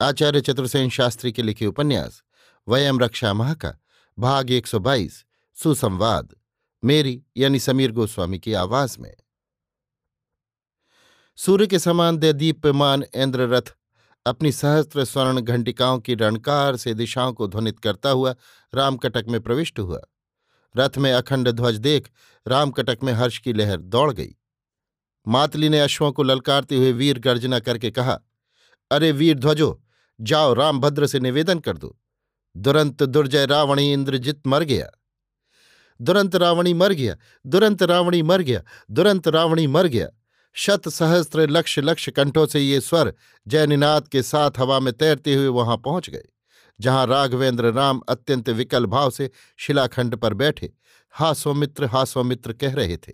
आचार्य चतुर्सेन शास्त्री के लिखे उपन्यास, वयम रक्षा माह का भाग 122 सुसंवाद, मेरी यानी समीर गोस्वामी की आवाज़ में। सूर्य के समान दे दीप्यमान इंद्र रथ अपनी सहस्त्र स्वर्ण घंटिकाओं की रणकार से दिशाओं को ध्वनित करता हुआ रामकटक में प्रविष्ट हुआ। रथ में अखंड ध्वज देख रामकटक में हर्ष की लहर दौड़ गई। मातली ने अश्वों को ललकारते हुए वीर गर्जना करके कहा, अरे वीर ध्वजो जाओ रामभद्र से निवेदन कर दो। दुरंत दुर्जय रावणी इंद्रजित मर गया। दुरंत रावणी मर गया, दुरंत रावणी मर गया, दुरंत रावणी मर गया। शत सहस्त्र लक्ष लक्ष कंठों से ये स्वर जयनिनाथ के साथ हवा में तैरते हुए वहाँ पहुँच गए, जहाँ राघवेंद्र राम अत्यंत विकल भाव से शिलाखंड पर बैठे, हा सौमित्र हा सौमित्र कह रहे थे।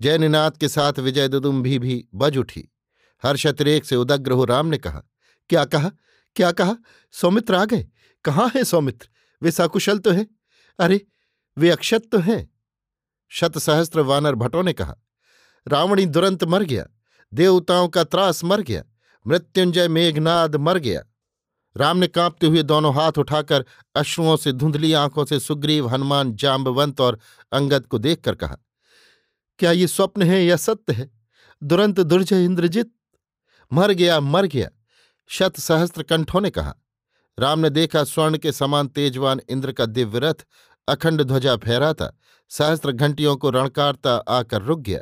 जयनिनाथ के साथ विजय दुदुम्भी भी बज उठी। हर्षतिरेक से उदग्र हो राम ने कहा, क्या कहा? क्या कहा? सौमित्र आ गए। कहाँ है सौमित्र? वे सकुशल तो है? अरे, वे अक्षत तो हैं। शत सहस्त्र वानर भट्टों ने कहा। रावणी दुरंत मर गया। देवताओं का त्रास मर गया। मृत्युंजय मेघनाद मर गया। राम ने कांपते हुए दोनों हाथ उठाकर अश्रुओं से धुंधली आँखों से सुग्रीव, हनुमान जाम्बवंत और अंगद को देखकर कहा, क्या ये स्वप्न है या सत्य है? दुरंत दुर्जय इंद्रजित? मर गया मर गया। शत सहस्त्र कंठों ने कहा, राम ने देखा स्वर्ण के समान तेजवान इंद्र का दिव्य रथ अखंड ध्वजा फहराता सहस्त्र घंटियों को रणकारता आकर रुक गया।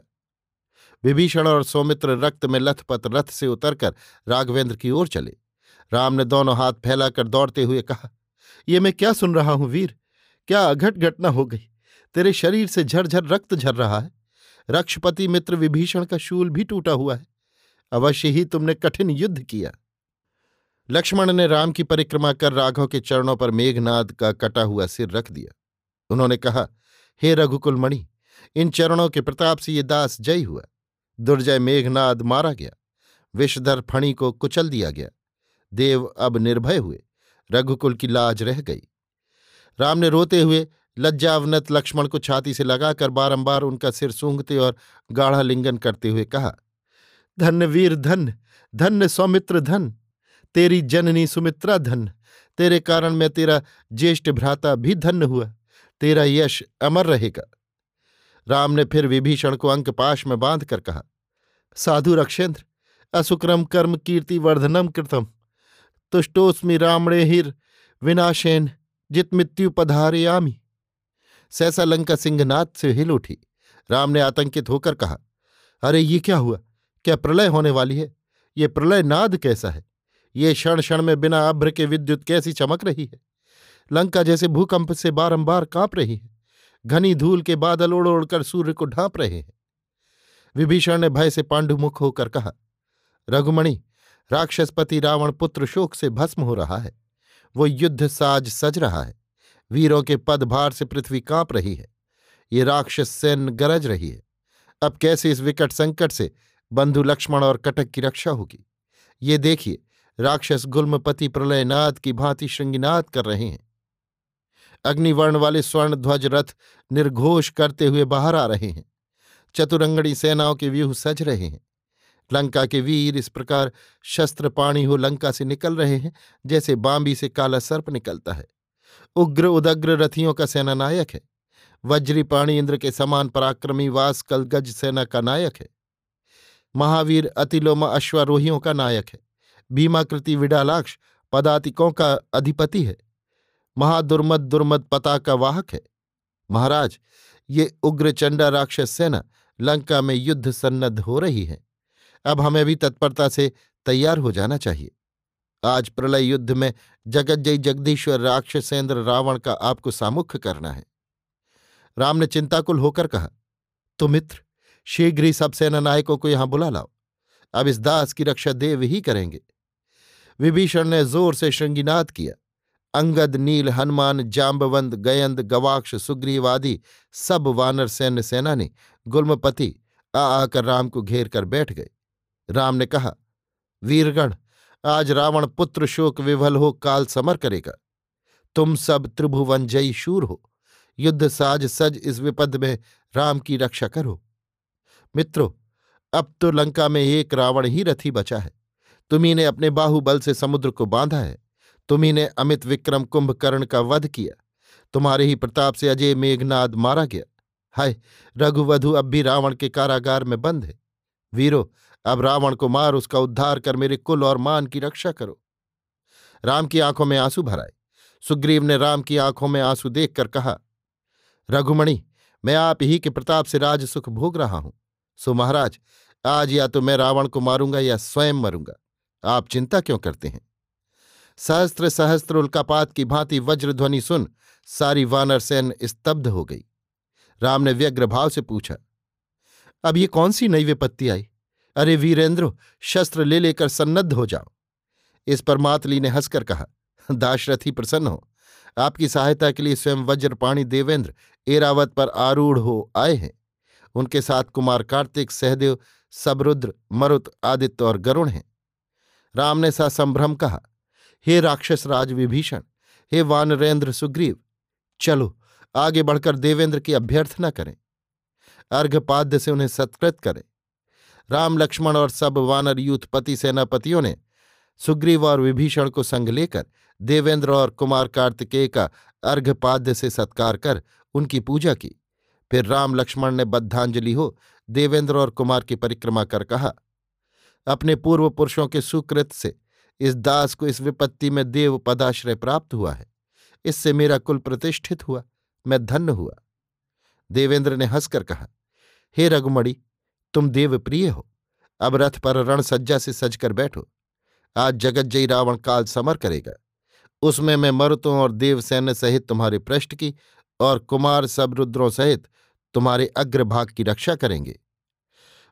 विभीषण और सौमित्र रक्त में लथपथ रथ से उतरकर राघवेंद्र की ओर चले। राम ने दोनों हाथ फैलाकर दौड़ते हुए कहा, ये मैं क्या सुन रहा हूँ वीर? क्या अघट घटना हो गई? तेरे शरीर से झरझर रक्त झर रहा है। रक्षपति मित्र विभीषण का शूल भी टूटा हुआ है। अवश्य ही तुमने कठिन युद्ध किया। लक्ष्मण ने राम की परिक्रमा कर राघव के चरणों पर मेघनाद का कटा हुआ सिर रख दिया। उन्होंने कहा, हे रघुकुल मणि इन चरणों के प्रताप से ये दास जय हुआ। दुर्जय मेघनाद मारा गया। विषधर फणी को कुचल दिया गया। देव अब निर्भय हुए। रघुकुल की लाज रह गई राम ने रोते हुए लज्जावनत लक्ष्मण को छाती से लगाकर बारंबार उनका सिर सूंघते और गाढ़ा लिंगन करते हुए कहा, धन्य वीर धन्य धन्य सौमित्र धन तेरी जननी सुमित्रा धन्य तेरे कारण मैं तेरा ज्येष्ठ भ्राता भी धन्य हुआ। तेरा यश अमर रहेगा। राम ने फिर विभीषण को अंकपाश में बाँध कर कहा, साधु रक्षेंद्र, असुक्रम कर्म कीर्ति वर्धनम कृतम। तुष्टोस्मि रामणे हिर विनाशेन, जित मृत्यु पधारयामी सहसा लंका सिंहनाथ से हिल उठी। राम ने आतंकित होकर कहा, अरे ये क्या हुआ? क्या प्रलय होने वाली है? ये प्रलय नाद कैसा है? ये क्षण क्षण में बिना अभ्र के विद्युत कैसी चमक रही है? लंका जैसे भूकंप से बारंबार काँप रही है। घनी धूल के बादल उड़ उड़कर सूर्य को ढांप रहे हैं। विभीषण ने भय से पांडुमुख होकर कहा, रघुमणि, राक्षसपति रावण पुत्र शोक से भस्म हो रहा है। वो युद्ध साज सज रहा है। वीरों के पदभार से पृथ्वी काँप रही है। ये राक्षस सैन्य गरज रही है। अब कैसे इस विकट संकट से बंधु लक्ष्मण और कटक की रक्षा होगी? ये देखिए राक्षस गुल्मपति प्रलयनाद की भांति श्रृंगिनाद कर रहे हैं। अग्निवर्ण वाले स्वर्ण ध्वज रथ निर्घोष करते हुए बाहर आ रहे हैं। चतुरंगड़ी सेनाओं के व्यूह सज रहे हैं। लंका के वीर इस प्रकार शस्त्र पाणी हो लंका से निकल रहे हैं, जैसे बांबी से काला सर्प निकलता है। उग्र उदग्र रथियों का सेना नायक है। वज्री पाणी इंद्र के समान पराक्रमी वास कलगज सेना का नायक है। महावीर अतिलोमा अश्वारोहियों का नायक है। भीमाकृति विडालाक्ष पदातिकों का अधिपति है। महादुर्मद दुर्मद पता का वाहक है। महाराज, ये उग्र चंडा राक्षस सेना लंका में युद्ध सन्नद्ध हो रही है। अब हमें भी तत्परता से तैयार हो जाना चाहिए। आज प्रलय युद्ध में जगज्जयी जगदीश्वर राक्षसेंद्र रावण का आपको सामुख्य करना है। राम ने चिंताकुल होकर कहा तो मित्र, शीघ्र ही सब सेना नायकों को यहाँ बुला लाओ। अब इस दास की रक्षा देव ही करेंगे। विभीषण ने ज़ोर से श्रृंगीनाद किया। अंगद, नील, हनुमान जाम्बवंत गयंद गवाक्ष सुग्रीव आदि सब वानर सैन्य सेनानी, गुलमपति आ आकर राम को घेर कर बैठ गए। राम ने कहा, वीरगण, आज रावण पुत्र शोक विवल हो, काल समर करेगा। तुम सब त्रिभुवन जयी शूर हो। युद्ध साज सज इस विपद में राम की रक्षा करो। मित्रों, अब तो लंका में एक रावण ही रथी बचा है। तुम्ही ने अपने बाहुबल से समुद्र को बांधा है। तुम्ही ने अमित विक्रम कुंभकर्ण का वध किया। तुम्हारे ही प्रताप से अजय मेघनाद मारा गया। हाय, रघुवधु अब भी रावण के कारागार में बंद है। वीरो, अब रावण को मार, उसका उद्धार कर मेरे कुल और मान की रक्षा करो। राम की आँखों में आँसू भराए। सुग्रीव ने राम की आँखों में आँसू देखकर कहा, रघुमणि, मैं आप ही के प्रताप से राज सुख भोग रहा हूँ। सो महाराज, आज या तो मैं रावण को मारूँगा या स्वयं मरूँगा। आप चिंता क्यों करते हैं? सहस्त्र सहस्त्र उल्कापात की भांति वज्रध्वनि सुन सारी वानर सेन स्तब्ध हो गई। राम ने व्यग्र भाव से पूछा, अब ये कौन सी नई विपत्ति आई? अरे वीरेंद्र, शस्त्र ले लेकर सन्नद्ध हो जाओ। इस पर मातली ने हंसकर कहा, दाशरथी प्रसन्न हो। आपकी सहायता के लिए स्वयं वज्रपाणी देवेंद्र एरावत पर आरूढ़ हो आए हैं। उनके साथ कुमार कार्तिक, सहदेव, सबरुद्र, मरुत, आदित्य और गरुण हैं। राम ने संभ्रम कहा, हे राक्षस राज विभीषण हे वानरेंद्र सुग्रीव, चलो, आगे बढ़कर देवेंद्र की अभ्यर्थना करें, अर्घपाद्य से उन्हें सत्कृत करें। राम, लक्ष्मण और सब वानर यूथपति सेनापतियों ने सुग्रीव और विभीषण को संग लेकर देवेंद्र और कुमार कार्तिकेय का अर्घपाद्य से सत्कार कर उनकी पूजा की। फिर राम, लक्ष्मण ने बद्धांजलि हो देवेंद्र और कुमार की परिक्रमा कर कहा अपने पूर्व पुरुषों के सुकृत से इस दास को इस विपत्ति में देव पदाश्रय प्राप्त हुआ है। इससे मेरा कुल प्रतिष्ठित हुआ, मैं धन्य हुआ। देवेंद्र ने हंसकर कहा, हे रघुमणि, तुम देवप्रिय हो। अब रथ पर रण सज्जा से सजकर बैठो। आज जगज्जयी रावण काल समर करेगा। उसमें मैं मरुतों और देवसैन्य सहित तुम्हारे पृष्ठ की और कुमार सबरुद्रों सहित तुम्हारे अग्रभाग की रक्षा करेंगे।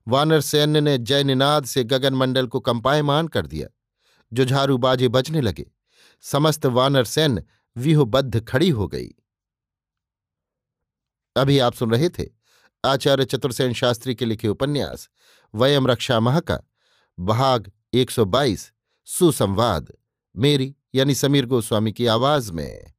वानर सैन्य ने जय निनाद से गगन मंडल को कंपायमान कर दिया। जुझारू बाजे बजने लगे। समस्त वानर सैन्य व्यूहबद्ध खड़ी हो गई। अभी आप सुन रहे थे आचार्य चतुर्सेन शास्त्री के लिखे उपन्यास, वयम रक्षा मह का भाग 122 सुसंवाद। मेरी यानी समीर गोस्वामी की आवाज़ में।